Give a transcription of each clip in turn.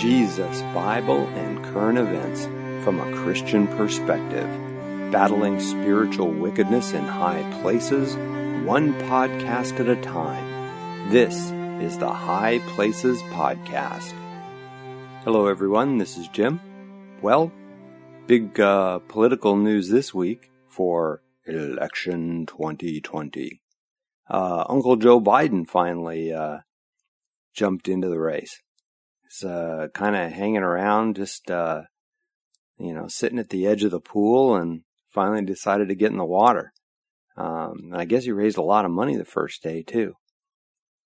Jesus, Bible, and current events from a Christian perspective, battling spiritual wickedness in high places, one podcast at a time. This is the High Places Podcast. Hello, everyone. This is Jim. Well, big uh, political news this week for election 2020. Uh, Uncle Joe Biden finally uh, jumped into the race. He's uh, kind of hanging around, just uh, you know, sitting at the edge of the pool, and finally decided to get in the water. Um, I guess he raised a lot of money the first day too.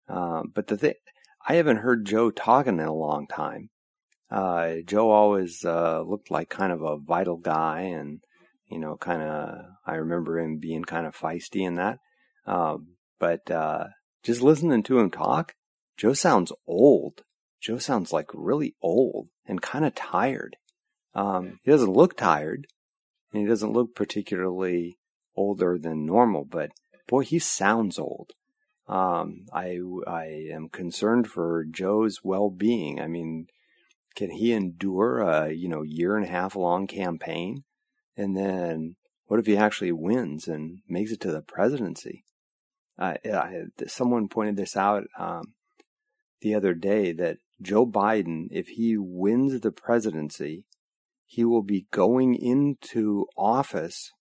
Um, but the thing, I haven't heard Joe talking in a long time. Uh, Joe always uh, looked like kind of a vital guy, and you know, kind of. I remember him being kind of feisty and that. Um, but uh, just listening to him talk, Joe sounds old. Joe sounds like really old and kind of tired. Um, he doesn't look tired, and he doesn't look particularly older than normal, but boy, he sounds old. Um, I I am concerned for Joe's well-being. I mean, can he endure a you know year and a half long campaign, and then what if he actually wins and makes it to the presidency? Uh, I, someone pointed this out um, the other day that Joe Biden, if he wins the presidency, he will be going into office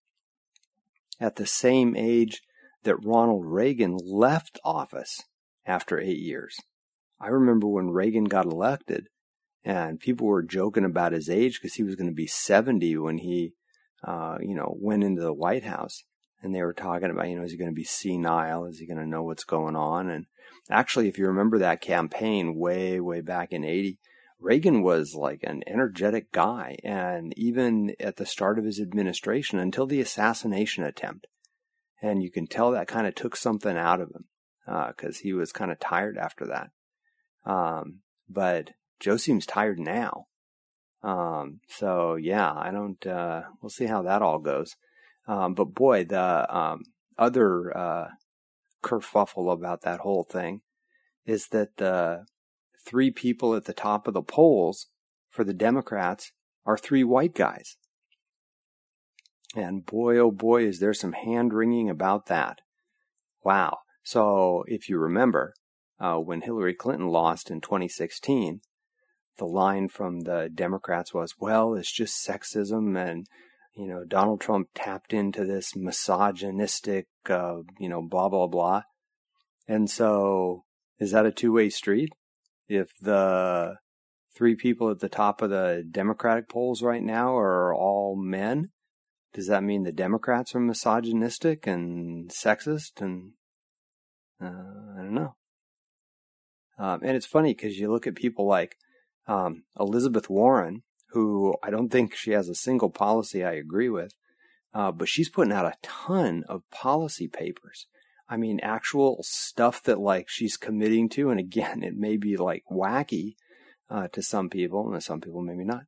at the same age that Ronald Reagan left office after eight years. I remember when Reagan got elected, and people were joking about his age because he was going to be 70 when he, uh, you know, went into the White House. And they were talking about, you know, is he going to be senile? Is he going to know what's going on? And actually, if you remember that campaign way, way back in 80, Reagan was like an energetic guy. And even at the start of his administration, until the assassination attempt, and you can tell that kind of took something out of him because uh, he was kind of tired after that. Um, but Joe seems tired now. Um, so yeah, I don't. Uh, we'll see how that all goes. Um, but boy, the um, other uh, kerfuffle about that whole thing is that the three people at the top of the polls for the Democrats are three white guys. And boy, oh boy, is there some hand wringing about that. Wow. So if you remember, uh, when Hillary Clinton lost in 2016, the line from the Democrats was, well, it's just sexism and, you know, Donald Trump tapped into this misogynistic, uh, you know, blah, blah, blah. And so is that a two way street? If the three people at the top of the Democratic polls right now are all men, does that mean the Democrats are misogynistic and sexist? And uh, I don't know. Um, and it's funny because you look at people like um, Elizabeth Warren, who I don't think she has a single policy I agree with, uh, but she's putting out a ton of policy papers. I mean, actual stuff that like she's committing to, and again, it may be like wacky uh, to some people, and to some people maybe not.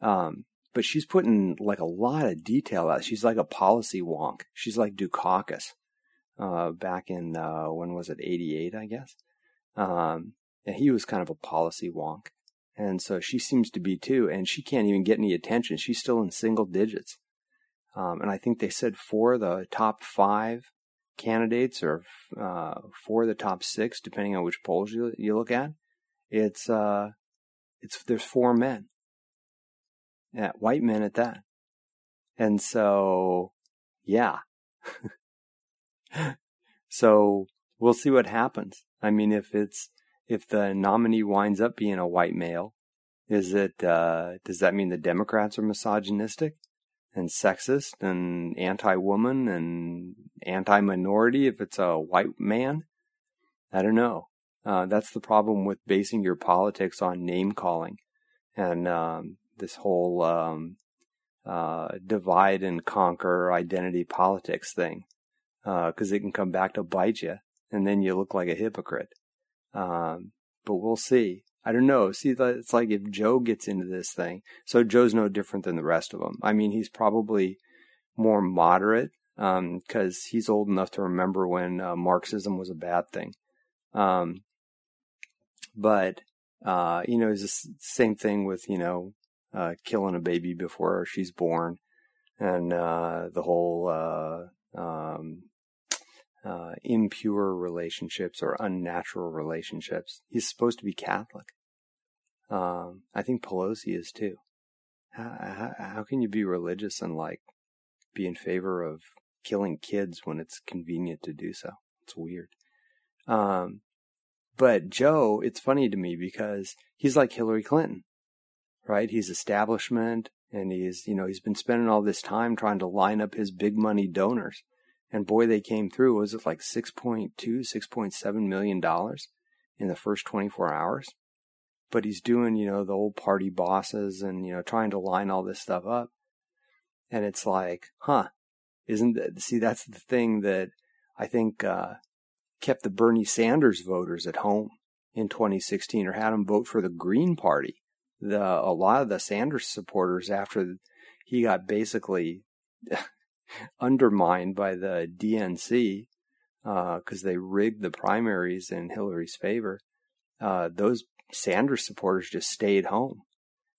Um, but she's putting like a lot of detail out. She's like a policy wonk. She's like Dukakis, uh, back in, uh, when was it, 88, I guess. Um, and he was kind of a policy wonk. And so she seems to be too, and she can't even get any attention. She's still in single digits. Um, and I think they said four of the top five candidates or uh, four of the top six, depending on which polls you, you look at. It's, uh, it's, there's four men. Yeah, white men at that. And so, yeah. so we'll see what happens. I mean, if it's, if the nominee winds up being a white male, is it, uh, does that mean the Democrats are misogynistic and sexist and anti-woman and anti-minority if it's a white man? I don't know. Uh, that's the problem with basing your politics on name calling. And, um, this whole um, uh, divide and conquer identity politics thing because uh, it can come back to bite you, and then you look like a hypocrite. Um, but we'll see. I don't know. See, it's like if Joe gets into this thing, so Joe's no different than the rest of them. I mean, he's probably more moderate because um, he's old enough to remember when uh, Marxism was a bad thing. Um, but Uh, you know, it's the same thing with, you know, uh, killing a baby before she's born and, uh, the whole, uh, um, uh, impure relationships or unnatural relationships. He's supposed to be Catholic. Um, I think Pelosi is too. How, how, how can you be religious and like be in favor of killing kids when it's convenient to do so? It's weird. Um, but Joe, it's funny to me because he's like Hillary Clinton, right? He's establishment and he's, you know, he's been spending all this time trying to line up his big money donors. And boy, they came through. Was it like 6.2, 6.7 million dollars in the first 24 hours? But he's doing, you know, the old party bosses and, you know, trying to line all this stuff up. And it's like, huh, isn't that, see, that's the thing that I think, uh, kept the Bernie Sanders voters at home in 2016 or had them vote for the Green Party. The, a lot of the Sanders supporters after he got basically undermined by the DNC because uh, they rigged the primaries in Hillary's favor. Uh, those Sanders supporters just stayed home.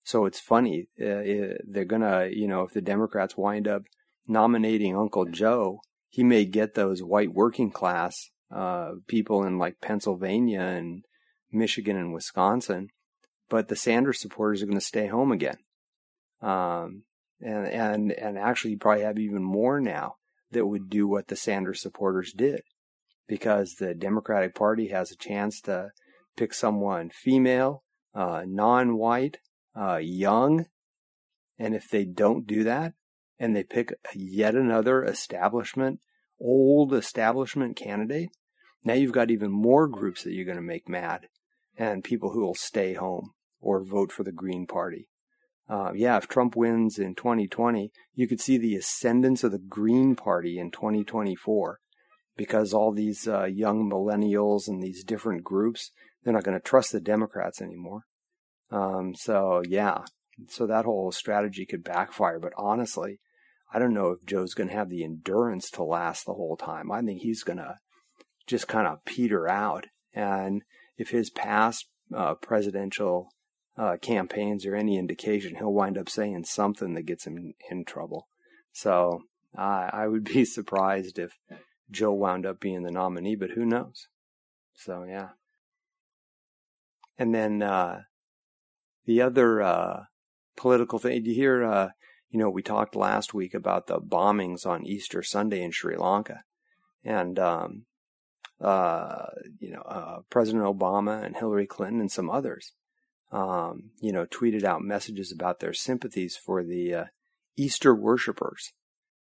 So it's funny. Uh, they're gonna, you know, if the Democrats wind up nominating Uncle Joe, he may get those white working class uh, people in like Pennsylvania and Michigan and Wisconsin, but the Sanders supporters are going to stay home again. Um, and and and actually, you probably have even more now that would do what the Sanders supporters did, because the Democratic Party has a chance to pick someone female, uh, non-white, uh, young, and if they don't do that, and they pick yet another establishment, old establishment candidate, now you've got even more groups that you're going to make mad, and people who will stay home or vote for the Green Party uh, yeah, if Trump wins in 2020, you could see the ascendance of the Green Party in 2024 because all these uh, young millennials and these different groups, they're not going to trust the Democrats anymore. Um, so, yeah, so that whole strategy could backfire. But honestly, I don't know if Joe's going to have the endurance to last the whole time. I think he's going to just kind of peter out. And if his past uh, presidential uh, campaigns or any indication, he'll wind up saying something that gets him in, trouble. So uh, I would be surprised if Joe wound up being the nominee, but who knows? So yeah. And then uh, the other uh, political thing, you hear? Uh, you know, we talked last week about the bombings on Easter Sunday in Sri Lanka, and um, uh, you know, President Obama and Hillary Clinton and some others um, you know, tweeted out messages about their sympathies for the uh, Easter worshippers,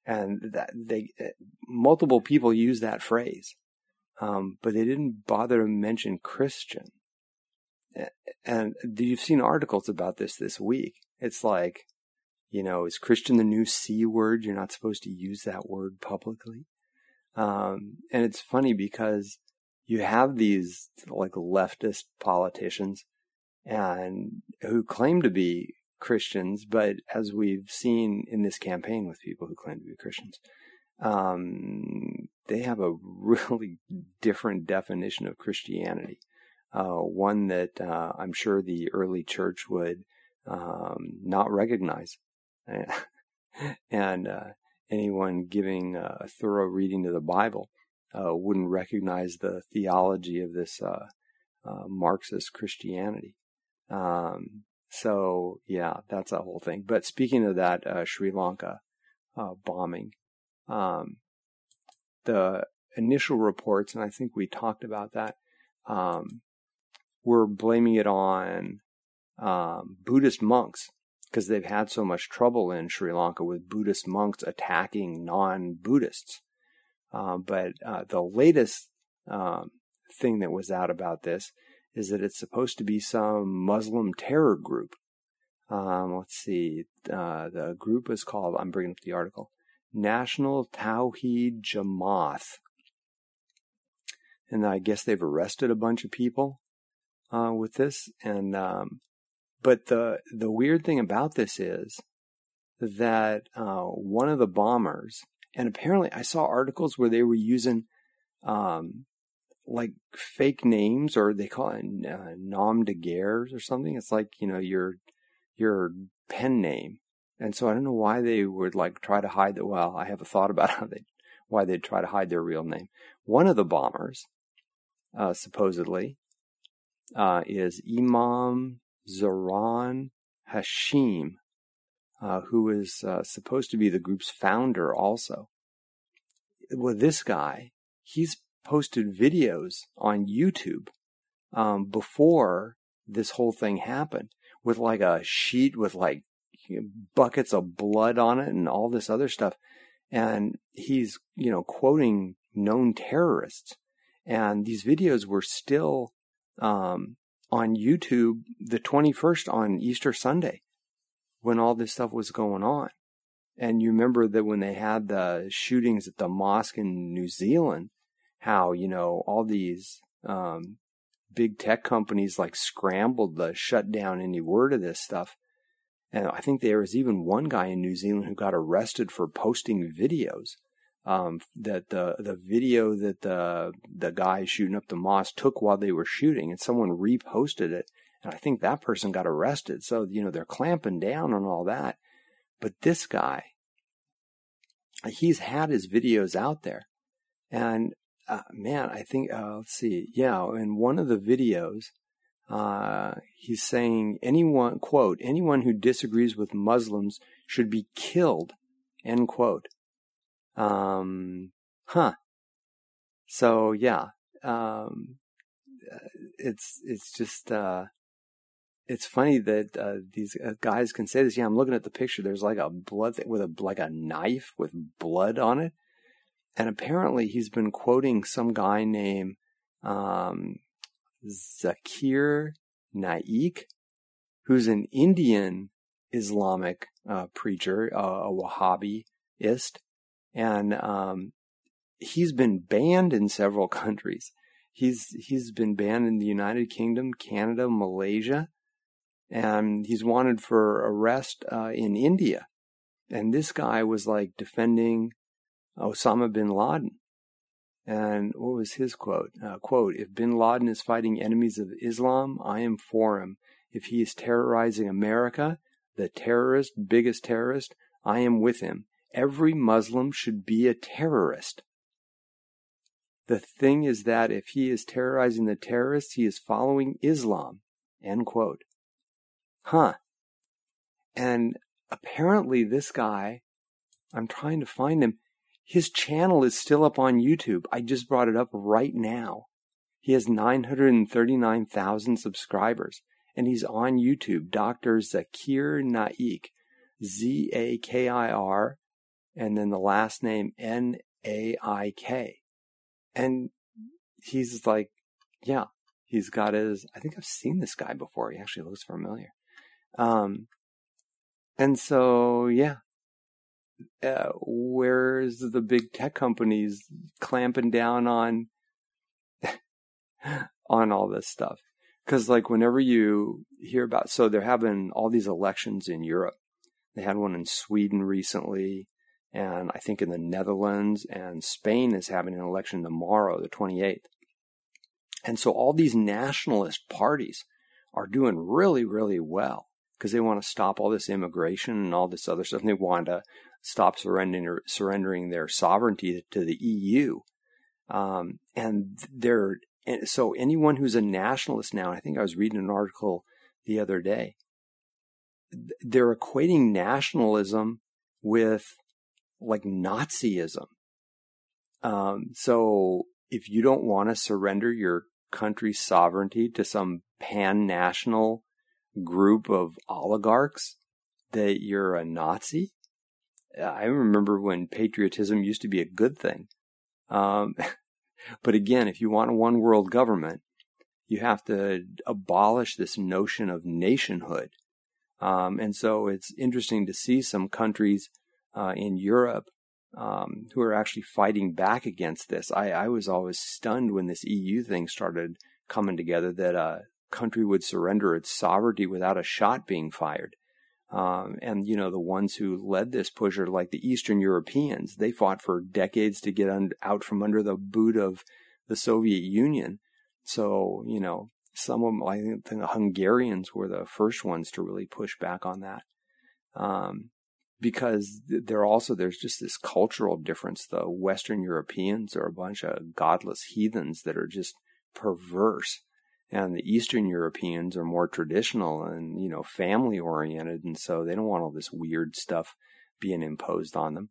and that they uh, multiple people use that phrase, um, but they didn't bother to mention Christian. And you've seen articles about this this week. It's like, you know, is Christian the new C word? You're not supposed to use that word publicly. Um, and it's funny because you have these like leftist politicians and who claim to be Christians, but as we've seen in this campaign with people who claim to be Christians, um, they have a really different definition of Christianity. Uh, one that uh, I'm sure the early church would um, not recognize. and uh, anyone giving a thorough reading to the Bible uh, wouldn't recognize the theology of this uh, uh, Marxist Christianity. Um, so yeah, that's a whole thing. But speaking of that, uh, Sri Lanka uh, bombing, um, the initial reports, and I think we talked about that, um, were blaming it on um, Buddhist monks because they've had so much trouble in Sri Lanka with Buddhist monks attacking non-Buddhists. Uh, but uh, the latest um, thing that was out about this is that it's supposed to be some Muslim terror group. Um, let's see, uh, the group is called, I'm bringing up the article, National Tawheed Jamaat. And I guess they've arrested a bunch of people uh, with this. And um, but the the weird thing about this is that uh, one of the bombers, and apparently I saw articles where they were using um, like fake names or they call it uh, nom de guerre or something. It's like, you know, your, your pen name. And so I don't know why they would like try to hide that. Well, I have a thought about how they, why they'd try to hide their real name. One of the bombers, uh, supposedly, uh, is Imam Zahran Hashim, uh, who is uh, supposed to be the group's founder also. Well, this guy, he's posted videos on YouTube um, before this whole thing happened with like a sheet with like buckets of blood on it and all this other stuff. And he's, you know, quoting known terrorists. And these videos were still um, on YouTube the 21st on Easter Sunday when all this stuff was going on. And you remember that when they had the shootings at the mosque in New Zealand, how, you know, all these um, big tech companies like scrambled to shut down any word of this stuff. And I think there was even one guy in New Zealand who got arrested for posting videos. Um, that the the video that the the guy shooting up the mosque took while they were shooting, and someone reposted it, and I think that person got arrested. So you know they're clamping down on all that. But this guy, he's had his videos out there, and uh, man, I think uh, let's see, yeah, in one of the videos, uh, he's saying anyone quote anyone who disagrees with Muslims should be killed end quote. Um, huh. So yeah, um, it's it's just uh, it's funny that uh, these uh, guys can say this. Yeah, I'm looking at the picture. There's like a blood th- with a like a knife with blood on it, and apparently he's been quoting some guy named um, Zakir Naik, who's an Indian Islamic uh, preacher, uh, a Wahhabiist, and um, he's been banned in several countries. He's he's been banned in the United Kingdom, Canada, Malaysia, and he's wanted for arrest uh, in India. And this guy was like defending Osama bin Laden. And what was his quote? Uh, quote, if bin Laden is fighting enemies of Islam, I am for him. If he is terrorizing America, the terrorist, biggest terrorist, I am with him. Every Muslim should be a terrorist. The thing is that if he is terrorizing the terrorists, he is following Islam. End quote. Huh. And apparently this guy, I'm trying to find him, his channel is still up on YouTube. I just brought it up right now. He has 939,000 subscribers and he's on YouTube. Dr. Zakir Naik, Z A K I R, and then the last name N A I K. And he's like, yeah, he's got his, I think I've seen this guy before. He actually looks familiar. Um, and so, yeah, uh, where's the big tech companies clamping down on on all this stuff? Because like whenever you hear about, so they're having all these elections in Europe. They had one in Sweden recently, and I think in the Netherlands, and Spain is having an election tomorrow, the 28th. And so all these nationalist parties are doing really, really well because they want to stop all this immigration and all this other stuff. And they want to stop surrendering surrendering their sovereignty to the EU. Um, and they're so anyone who's a nationalist now, I think I was reading an article the other day. They're equating nationalism with like Nazism. Um, so if you don't want to surrender your country's sovereignty to some pan national group of oligarchs, that you're a Nazi. I remember when patriotism used to be a good thing. Um, but again, if you want a one world government, you have to abolish this notion of nationhood. Um, and so it's interesting to see some countries uh, in Europe um, who are actually fighting back against this. I, I, was always stunned when this EU thing started coming together that a country would surrender its sovereignty without a shot being fired. Um, and you know the ones who led this push are like the Eastern Europeans. They fought for decades to get un- out from under the boot of the Soviet Union. So, you know, some of them, I think the Hungarians were the first ones to really push back on that. Um, because there also, there's just this cultural difference. The Western Europeans are a bunch of godless heathens that are just perverse. And the Eastern Europeans are more traditional and, you know, family oriented. And so they don't want all this weird stuff being imposed on them.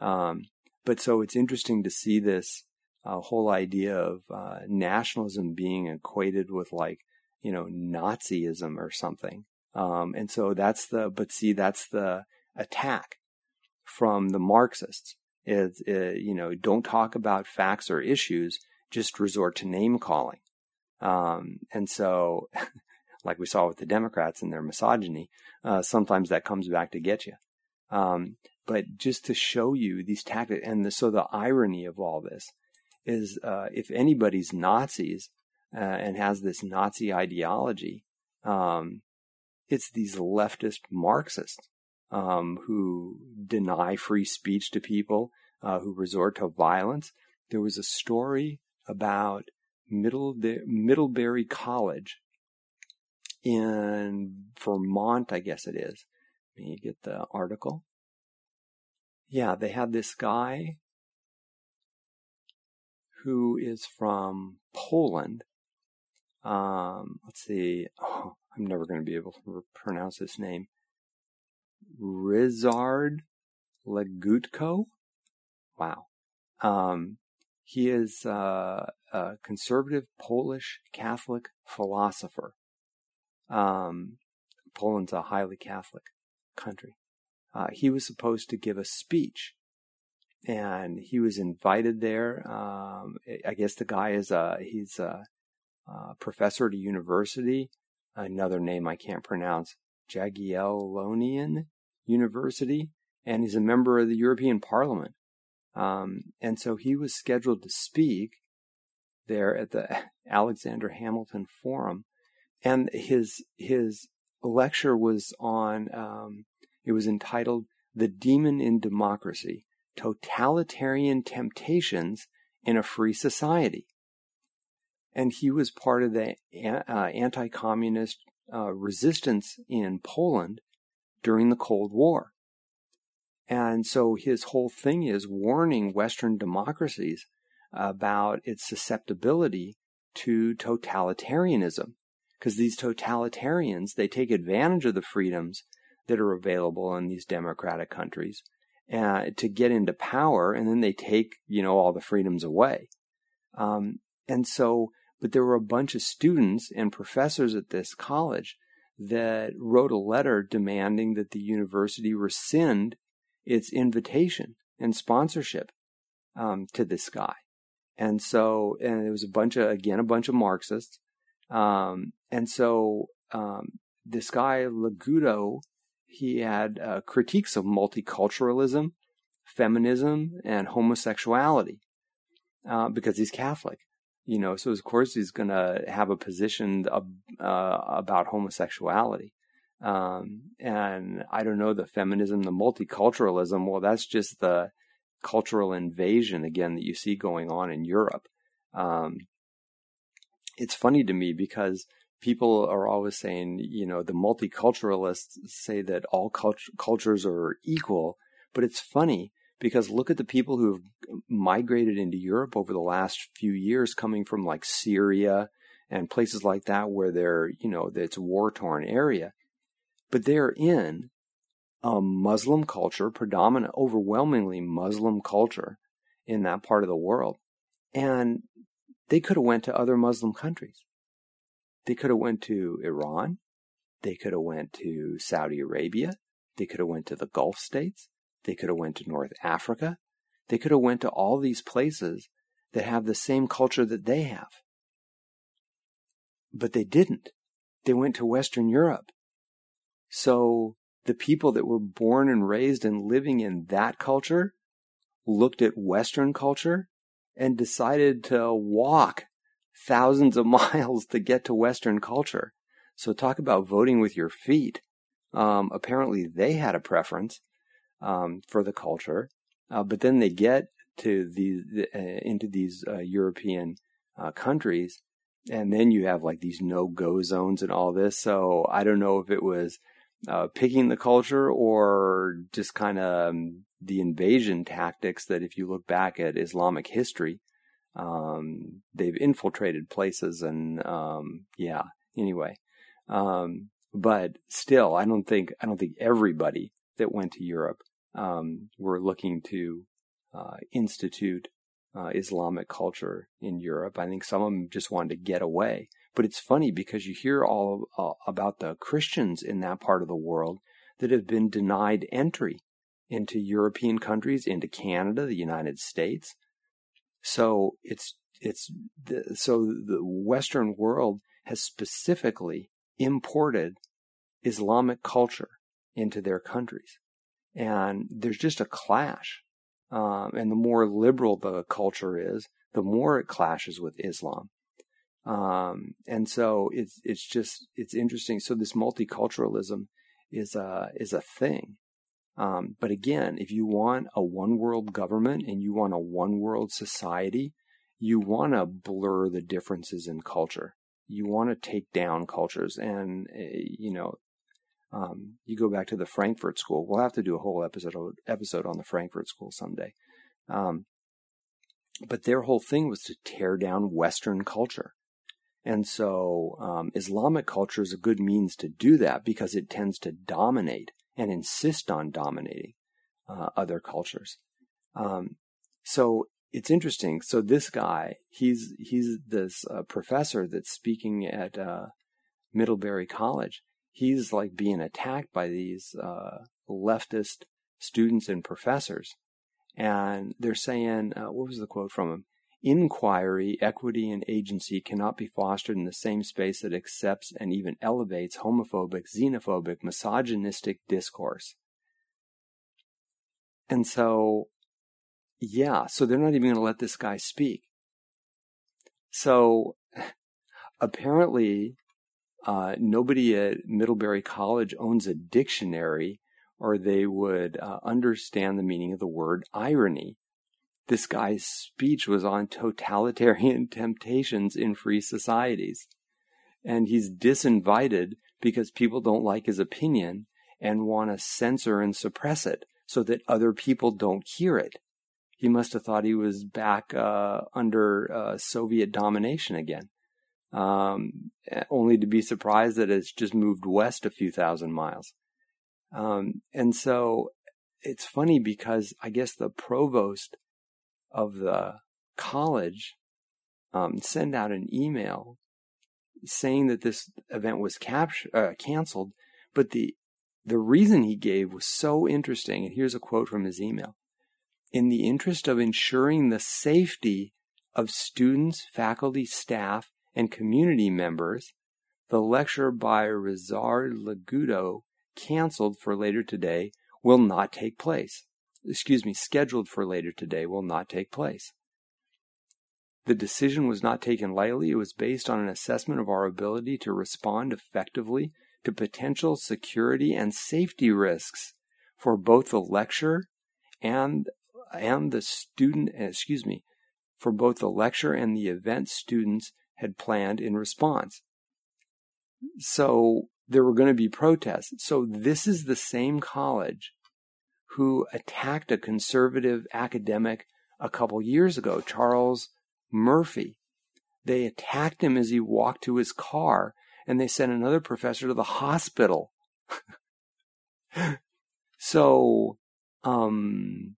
Um, but so it's interesting to see this uh, whole idea of uh, nationalism being equated with like, you know, Nazism or something. Um, and so that's the, but see, that's the attack from the Marxists is, uh, you know, don't talk about facts or issues, just resort to name calling. Um, and so, like we saw with the Democrats and their misogyny, uh, sometimes that comes back to get you. Um, but just to show you these tactics, and the, so the irony of all this is, uh, if anybody's Nazis uh, and has this Nazi ideology, um, it's these leftist Marxists um, who deny free speech to people, uh, who resort to violence. There was a story about Middle, Middlebury College in Vermont, I guess it is. Let me get the article. Yeah, they had this guy who is from Poland. Um, let's see. Oh, I'm never going to be able to pronounce this name. Ryszard Legutko. Wow. Um, he is uh, a conservative Polish Catholic philosopher. Um, Poland's a highly Catholic country. Uh, he was supposed to give a speech, and he was invited there. Um, I guess the guy is a he's a, a professor at a university. Another name I can't pronounce. Jagiellonian University, and he's a member of the European Parliament. Um, and so he was scheduled to speak there at the Alexander Hamilton Forum, and his his lecture was on. Um, it was entitled "The Demon in Democracy: Totalitarian Temptations in a Free Society." And he was part of the uh, anti-communist uh, resistance in Poland during the Cold War. And so his whole thing is warning Western democracies about its susceptibility to totalitarianism. Because these totalitarians, they take advantage of the freedoms that are available in these democratic countries uh, to get into power, and then they take, you know, all the freedoms away. Um, and so, but there were a bunch of students and professors at this college that wrote a letter demanding that the university rescind its invitation and sponsorship um, to this guy. And so, and it was a bunch of, again, a bunch of Marxists. Um, and so, um, this guy, Legutko, he had uh, critiques of multiculturalism, feminism, and homosexuality uh, because he's Catholic you know, so of course he's going to have a position uh, about homosexuality. Um, and I don't know the feminism, the multiculturalism. Well, that's just the cultural invasion again that you see going on in Europe. Um, it's funny to me because people are always saying, you know, the multiculturalists say that all cult- cultures are equal, but it's funny because look at the people who have migrated into Europe over the last few years, coming from like Syria and places like that where they're, you know, it's war torn area. But they're in a Muslim culture, predominant, overwhelmingly Muslim culture in that part of the world. And they could have went to other Muslim countries. They could have went to Iran. They could have went to Saudi Arabia. They could have went to the Gulf states. They could have went to North Africa. They could have went to all these places that have the same culture that they have. But they didn't. They went to Western Europe. So the people that were born and raised and living in that culture looked at Western culture and decided to walk thousands of miles to get to Western culture. So talk about voting with your feet. Um, apparently they had a preference um, for the culture, uh, but then they get to these uh, into these uh, European uh, countries. And then you have like these no go zones and all this. So I don't know if it was uh, picking the culture or just kind of um, the invasion tactics that if you look back at Islamic history, um, they've infiltrated places and, um, yeah, anyway. Um, but still, I don't think, I don't think everybody that went to Europe, um, were looking to, uh, institute, uh, Islamic culture in Europe. I think some of them just wanted to get away. But it's funny because you hear all uh, about the Christians in that part of the world that have been denied entry into European countries, into Canada, the United States. So it's it's the, so the Western world has specifically imported Islamic culture into their countries, and there's just a clash. Um, and the more liberal the culture is, the more it clashes with Islam. Um, and so it's it's just it's interesting. So this multiculturalism is a is a thing. Um, but again, if you want a one world government and you want a one world society, you want to blur the differences in culture. You want to take down cultures, and uh, you know, um, you go back to the Frankfurt School. We'll have to do a whole episode episode on the Frankfurt School someday. Um, but their whole thing was to tear down Western culture. And so um, Islamic culture is a good means to do that because it tends to dominate and insist on dominating uh, other cultures. Um, so it's interesting. So this guy, he's he's this uh, professor that's speaking at uh, Middlebury College. He's like being attacked by these uh, leftist students and professors, and they're saying, uh, what was the quote from him? Inquiry, equity, and agency cannot be fostered in the same space that accepts and even elevates homophobic, xenophobic, misogynistic discourse. And so, yeah, so they're not even going to let this guy speak. So, apparently, uh, nobody at Middlebury College owns a dictionary or they would uh, understand the meaning of the word irony this guy's speech was on totalitarian temptations in free societies. And he's disinvited because people don't like his opinion and want to censor and suppress it so that other people don't hear it. He must have thought he was back uh, under uh, Soviet domination again, um, only to be surprised that it's just moved west a few thousand miles. Um, and so it's funny because I guess the provost of the college um, send out an email saying that this event was captured, uh, canceled, but the the reason he gave was so interesting. And here's a quote from his email: "In the interest of ensuring the safety of students, faculty, staff, and community members, the lecture by Ryszard Legutko, canceled for later today, will not take place." Excuse me, scheduled for later today will not take place. The decision was not taken lightly. It was based on an assessment of our ability to respond effectively to potential security and safety risks for both the lecture and and the student excuse me for both the lecture and the event students had planned in response. So there were going to be protests. So this is the same college who attacked a conservative academic a couple years ago, Charles Murphy. They attacked him as he walked to his car, and they sent another professor to the hospital. so, um,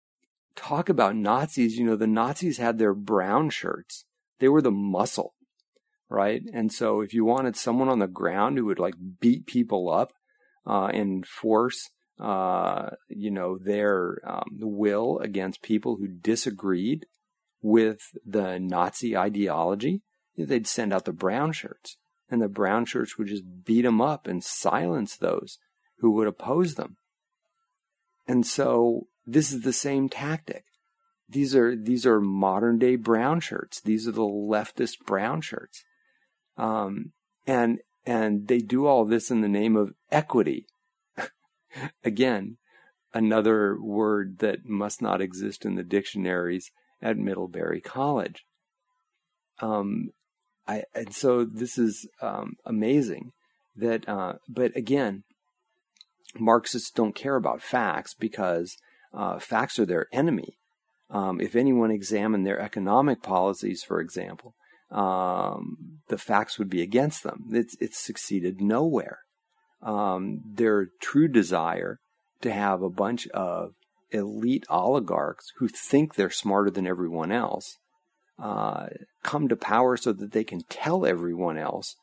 talk about Nazis. You know, the Nazis had their brown shirts. They were the muscle, right? And so if you wanted someone on the ground who would like beat people up, uh, and force uh, you know, their um, will against people who disagreed with the Nazi ideology, they'd send out the brown shirts. And the brown shirts would just beat them up and silence those who would oppose them. And so this is the same tactic. These are these are modern day brown shirts. These are the leftist brown shirts, um, and and they do all this in the name of equity Again, another word that must not exist in the dictionaries at Middlebury College. um, I, and so this is um, amazing that, uh, but again, Marxists don't care about facts because uh, facts are their enemy. Um, if anyone examined their economic policies, for example, um, the facts would be against them. It's, it's succeeded nowhere. Um, their true desire to have a bunch of elite oligarchs who think they're smarter than everyone else uh, come to power so that they can tell everyone else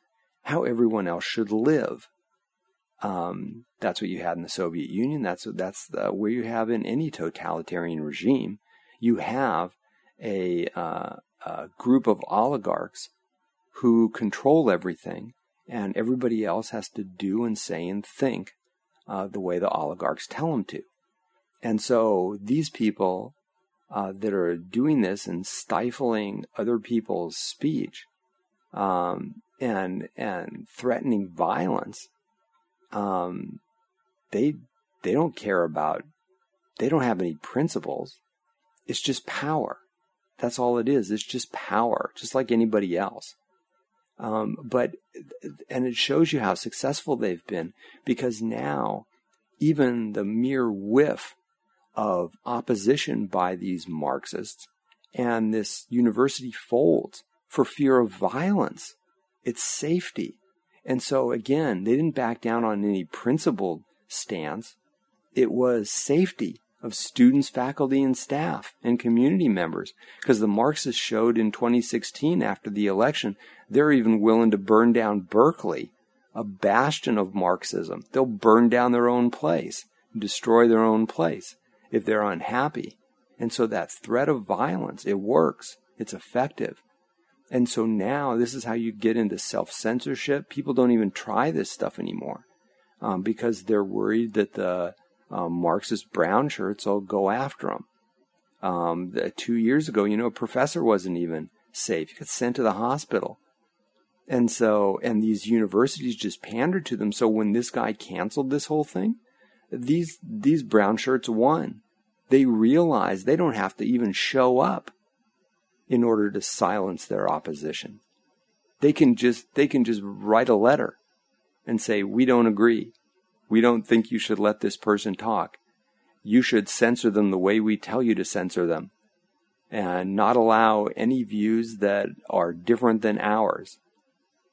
how everyone else should live. Um, that's what you had in the Soviet Union. That's that's the, where you have in any totalitarian regime. You have a, uh, a group of oligarchs who control everything, and everybody else has to do and say and think uh, the way the oligarchs tell them to. And so these people uh, that are doing this and stifling other people's speech um, and and threatening violence, um, they they don't care about. They don't have any principles. It's just power. That's all it is. It's just power, just like anybody else. Um, but and it shows you how successful they've been because now even the mere whiff of opposition by these Marxists, and this university folds for fear of violence, its safety. And so, again, they didn't back down on any principled stance. It was safety of students, faculty, and staff and community members. Because the Marxists showed in 2016 after the election, they're even willing to burn down Berkeley, a bastion of Marxism. They'll burn down their own place, destroy their own place if they're unhappy. And so that threat of violence, it works. It's effective. And so now this is how you get into self censorship. People don't even try this stuff anymore um, because they're worried that the um, Marxist brown shirts will go after them. Um, the, two years ago, you know, a professor wasn't even safe. He got sent to the hospital. And so, and these universities just pandered to them. So when this guy canceled this whole thing, these these brown shirts won. They realize they don't have to even show up in order to silence their opposition. They can just they can just write a letter and say we don't agree. We don't think you should let this person talk. You should censor them the way we tell you to censor them and not allow any views that are different than ours.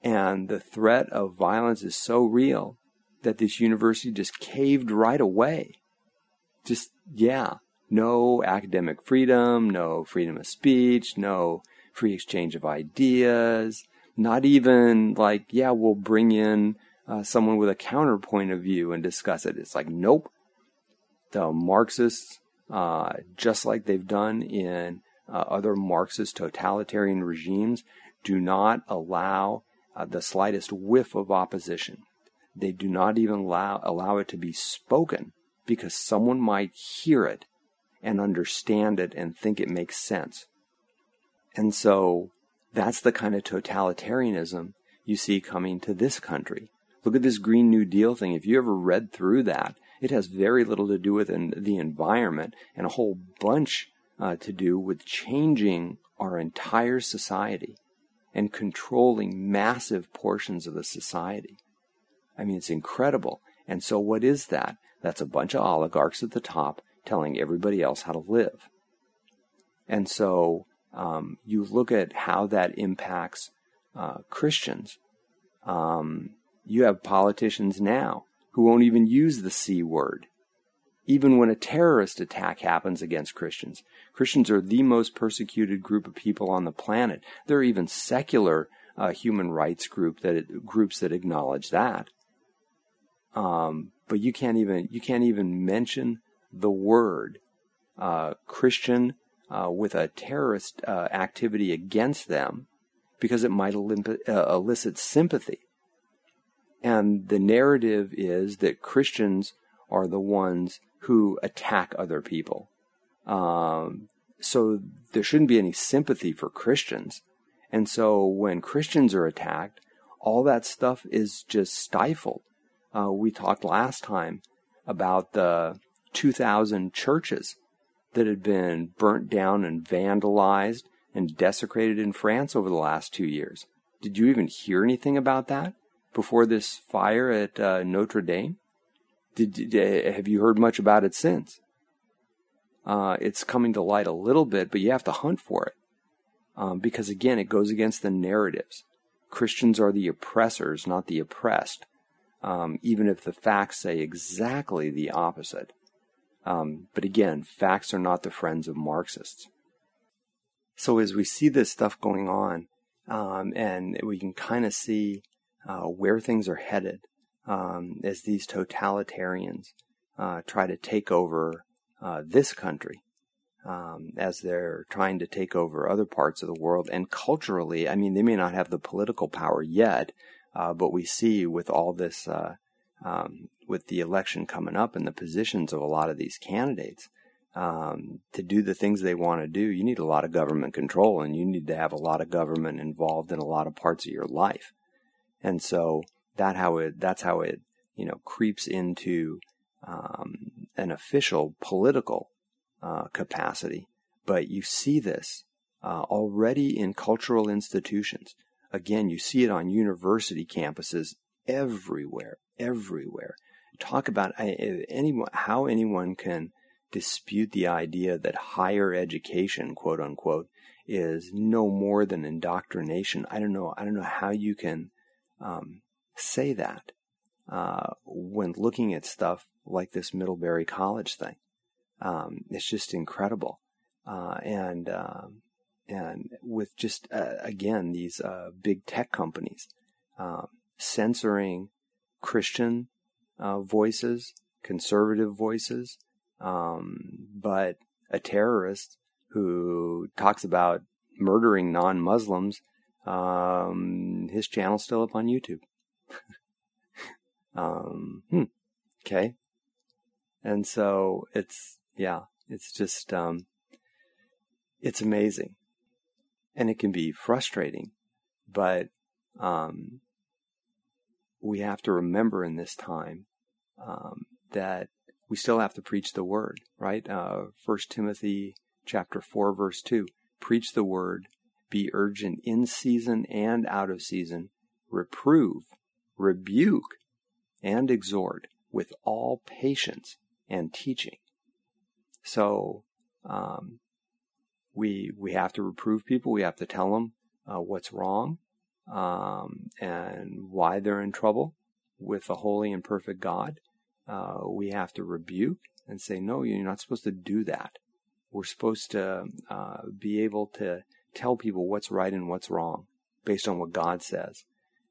And the threat of violence is so real that this university just caved right away. Just, yeah, no academic freedom, no freedom of speech, no free exchange of ideas, not even like, yeah, we'll bring in uh, someone with a counterpoint of view and discuss it. It's like, nope. The Marxists, uh, just like they've done in uh, other Marxist totalitarian regimes, do not allow uh, the slightest whiff of opposition. They do not even allow, allow it to be spoken because someone might hear it and understand it and think it makes sense. And so that's the kind of totalitarianism you see coming to this country. Look at this Green New Deal thing. If you ever read through that, it has very little to do with the environment and a whole bunch uh, to do with changing our entire society and controlling massive portions of the society. I mean, it's incredible. And so, what is that? That's a bunch of oligarchs at the top telling everybody else how to live. And so, um, you look at how that impacts uh, Christians. Um, you have politicians now who won't even use the C word, even when a terrorist attack happens against Christians. Christians are the most persecuted group of people on the planet. There are even secular uh, human rights group that groups that acknowledge that. Um, but you can't even you can't even mention the word uh, Christian uh, with a terrorist uh, activity against them because it might uh, elicit sympathy. And the narrative is that Christians are the ones who attack other people. Um, so there shouldn't be any sympathy for Christians. And so when Christians are attacked, all that stuff is just stifled. Uh, we talked last time about the 2,000 churches that had been burnt down and vandalized and desecrated in France over the last two years. Did you even hear anything about that before this fire at uh, Notre Dame? Did, did, have you heard much about it since? Uh, it's coming to light a little bit, but you have to hunt for it. Um, because again, it goes against the narratives. Christians are the oppressors, not the oppressed, um, even if the facts say exactly the opposite. Um, but again, facts are not the friends of Marxists. So as we see this stuff going on, um, and we can kind of see uh, where things are headed um, as these totalitarians uh, try to take over uh, this country, um, as they're trying to take over other parts of the world. And culturally, I mean, they may not have the political power yet, uh, but we see with all this, uh, um, with the election coming up and the positions of a lot of these candidates, um, to do the things they want to do, you need a lot of government control and you need to have a lot of government involved in a lot of parts of your life. And so that how it, that's how it, you know, creeps into, um, an official political uh, capacity, but you see this uh, already in cultural institutions. Again, you see it on university campuses everywhere, everywhere. Talk about anyone, how anyone can dispute the idea that higher education, quote unquote, is no more than indoctrination. I don't know. I don't know how you can um, say that uh, when looking at stuff like this Middlebury College thing. Um, it's just incredible. Uh, and, um, and with just, uh, again, these, uh, big tech companies, um, censoring Christian, uh, voices, conservative voices, um, but a terrorist who talks about murdering non-Muslims, um, his channel's still up on YouTube. um, hmm, okay. And so it's, yeah, it's just, um, it's amazing. And it can be frustrating, but, um, we have to remember in this time, um, that we still have to preach the word, right? Uh, First Timothy chapter four, verse two, preach the word, be urgent in season and out of season, reprove, rebuke, and exhort with all patience and teaching. So um, we we have to reprove people. We have to tell them uh, what's wrong um, and why they're in trouble with the holy and perfect God. Uh, we have to rebuke and say, no, you're not supposed to do that. We're supposed to uh, be able to tell people what's right and what's wrong based on what God says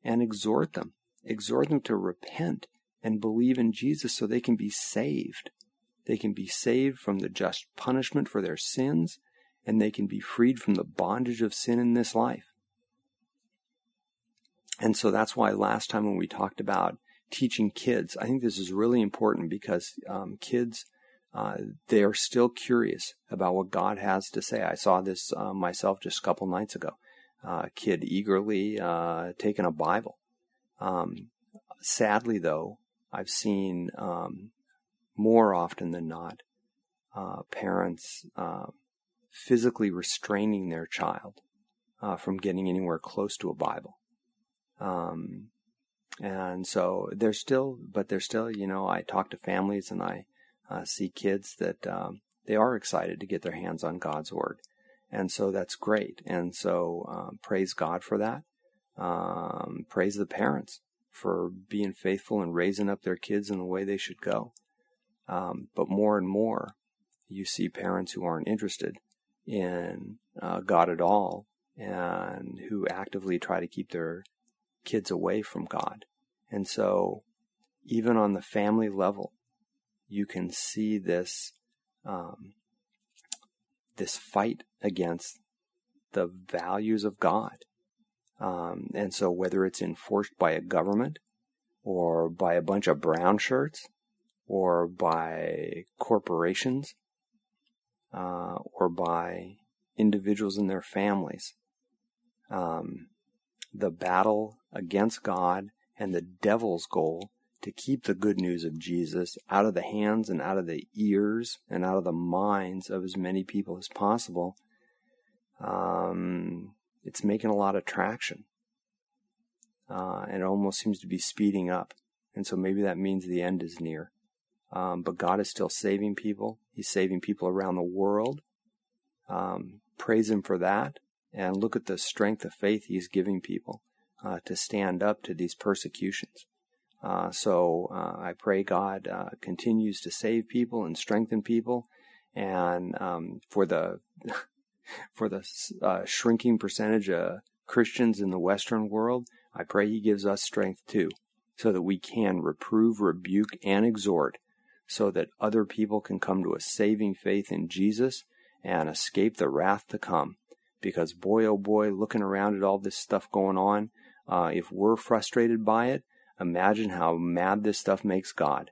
and exhort them. Exhort them to repent and believe in Jesus so they can be saved. They can be saved from the just punishment for their sins, and they can be freed from the bondage of sin in this life. And so that's why last time when we talked about teaching kids, I think this is really important because um, kids, uh, they are still curious about what God has to say. I saw this uh, myself just a couple nights ago. Uh, a kid eagerly uh, taking a Bible. Um, sadly, though, I've seen um, more often than not, uh, parents uh, physically restraining their child from getting anywhere close to a Bible. Um, and so they're still, but they're still, you know, I talk to families and I uh, see kids that um, they are excited to get their hands on God's Word. And so that's great. And so um, praise God for that. Um, praise the parents for being faithful and raising up their kids in the way they should go. Um, but more and more, you see parents who aren't interested in uh, God at all and who actively try to keep their kids away from God. And so, even on the family level, you can see this um, this fight against the values of God. Um, and so, whether it's enforced by a government or by a bunch of brown shirts or by corporations uh, or by individuals and their families. Um, the battle against God and the devil's goal to keep the good news of Jesus out of the hands and out of the ears and out of the minds of as many people as possible um, it's making a lot of traction. Uh, and it almost seems to be speeding up. And so maybe that means the end is near. Um, but God is still saving people. He's saving people around the world. Um, praise Him for that. And look at the strength of faith He's giving people uh, to stand up to these persecutions. Uh, so uh, I pray God uh, continues to save people and strengthen people, and um, for the for the uh, shrinking percentage of Christians in the Western world, I pray He gives us strength too, so that we can reprove, rebuke, and exhort, so that other people can come to a saving faith in Jesus and escape the wrath to come. Because boy, oh boy, looking around at all this stuff going on, uh, if we're frustrated by it, imagine how mad this stuff makes God.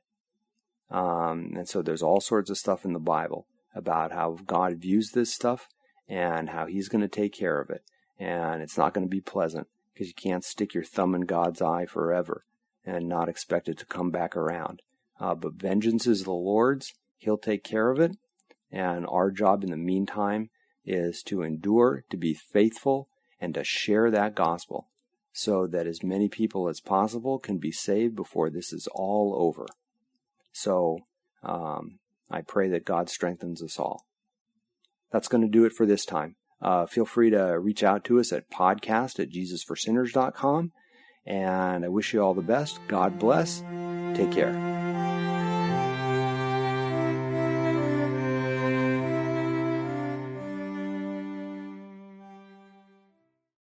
Um, and so there's all sorts of stuff in the Bible about how God views this stuff and how He's going to take care of it. And it's not going to be pleasant because you can't stick your thumb in God's eye forever and not expect it to come back around. Uh, but vengeance is the Lord's. He'll take care of it. And our job in the meantime is to endure, to be faithful, and to share that gospel so that as many people as possible can be saved before this is all over. So um, I pray that God strengthens us all. That's going to do it for this time. Uh, feel free to reach out to us at podcast at jesusforsinners.com. And I wish you all the best. God bless. Take care.